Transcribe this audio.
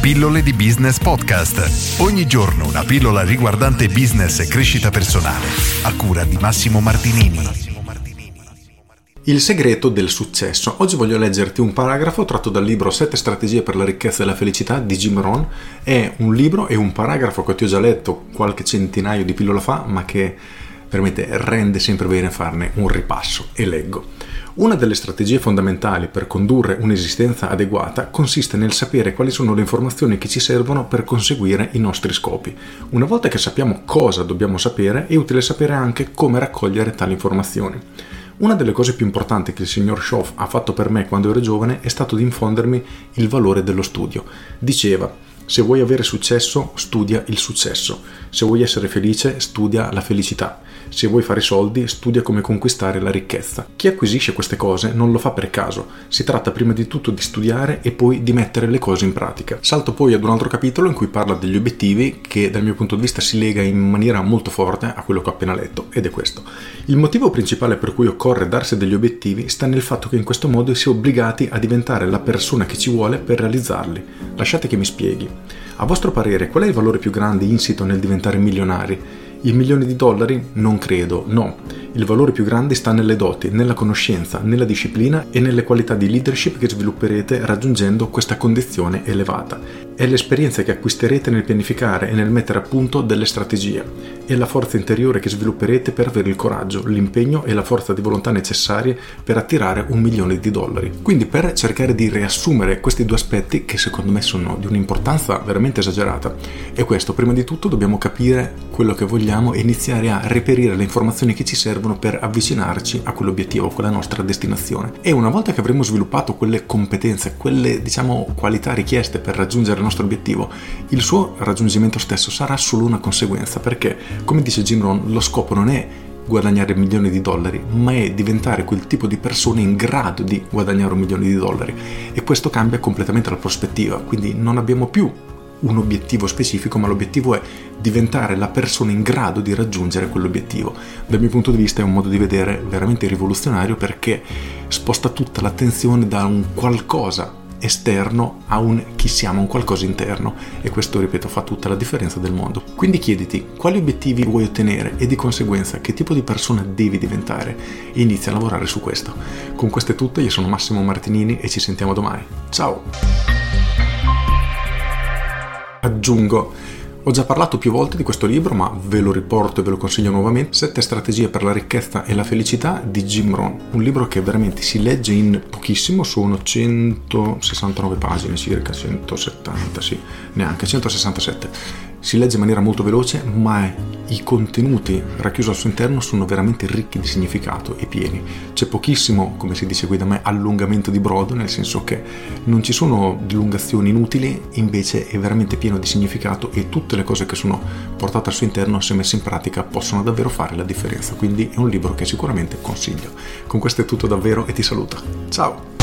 Pillole di Business Podcast. Ogni giorno una pillola riguardante business e crescita personale. A cura di Massimo Martinini. Il segreto del successo. Oggi voglio leggerti un paragrafo tratto dal libro 7 strategie per la ricchezza e la felicità di Jim Rohn. È un libro e un paragrafo che ti ho già letto qualche centinaio di pillole fa, ma che veramente rende sempre bene farne un ripasso e leggo. Una delle strategie fondamentali per condurre un'esistenza adeguata consiste nel sapere quali sono le informazioni che ci servono per conseguire i nostri scopi. Una volta che sappiamo cosa dobbiamo sapere, è utile sapere anche come raccogliere tali informazioni. Una delle cose più importanti che il signor Schoff ha fatto per me quando ero giovane è stato di infondermi il valore dello studio. Diceva, se vuoi avere successo, studia il successo. Se vuoi essere felice, studia la felicità. Se vuoi fare soldi, studia come conquistare la ricchezza. Chi acquisisce queste cose non lo fa per caso, si tratta prima di tutto di studiare e poi di mettere le cose in pratica. Salto poi ad un altro capitolo in cui parla degli obiettivi che dal mio punto di vista si lega in maniera molto forte a quello che ho appena letto ed è questo. Il motivo principale per cui occorre darsi degli obiettivi sta nel fatto che in questo modo si è obbligati a diventare la persona che ci vuole per realizzarli. Lasciate che mi spieghi. A vostro parere qual è il valore più grande insito nel diventare milionari? Il milione di dollari? Non credo, no. Il valore più grande sta nelle doti, nella conoscenza, nella disciplina e nelle qualità di leadership che svilupperete raggiungendo questa condizione elevata. È l'esperienza che acquisterete nel pianificare e nel mettere a punto delle strategie. È la forza interiore che svilupperete per avere il coraggio, l'impegno e la forza di volontà necessarie per attirare un milione di dollari. Quindi per cercare di riassumere questi due aspetti che secondo me sono di un'importanza veramente esagerata, è questo, prima di tutto dobbiamo capire quello che vogliamo e iniziare a reperire le informazioni che ci servono per avvicinarci a quell'obiettivo, a quella nostra destinazione. E una volta che avremo sviluppato quelle competenze, quelle diciamo qualità richieste per raggiungere il nostro obiettivo, il suo raggiungimento stesso sarà solo una conseguenza, perché come dice Jim Rohn, lo scopo non è guadagnare milioni di dollari, ma è diventare quel tipo di persone in grado di guadagnare un milione di dollari. E questo cambia completamente la prospettiva, quindi non abbiamo più un obiettivo specifico, ma l'obiettivo è diventare la persona in grado di raggiungere quell'obiettivo. Dal mio punto di vista è un modo di vedere veramente rivoluzionario perché sposta tutta l'attenzione da un qualcosa esterno a un chi siamo, un qualcosa interno e questo, ripeto, fa tutta la differenza del mondo. Quindi chiediti quali obiettivi vuoi ottenere e di conseguenza che tipo di persona devi diventare e inizia a lavorare su questo. Con questo è tutto, io sono Massimo Martinini e ci sentiamo domani. Ciao! Aggiungo, ho già parlato più volte di questo libro, ma ve lo riporto e ve lo consiglio nuovamente, Sette strategie per la ricchezza e la felicità di Jim Rohn, un libro che veramente si legge in pochissimo, sono 169 pagine, circa 170, sì, neanche 167 si legge in maniera molto veloce, ma i contenuti racchiusi al suo interno sono veramente ricchi di significato e pieni. C'è pochissimo, come si dice qui da me, allungamento di brodo, nel senso che non ci sono dilungazioni inutili, invece è veramente pieno di significato e tutte le cose che sono portate al suo interno, se messe in pratica, possono davvero fare la differenza. Quindi è un libro che sicuramente consiglio. Con questo è tutto davvero e ti saluto. Ciao!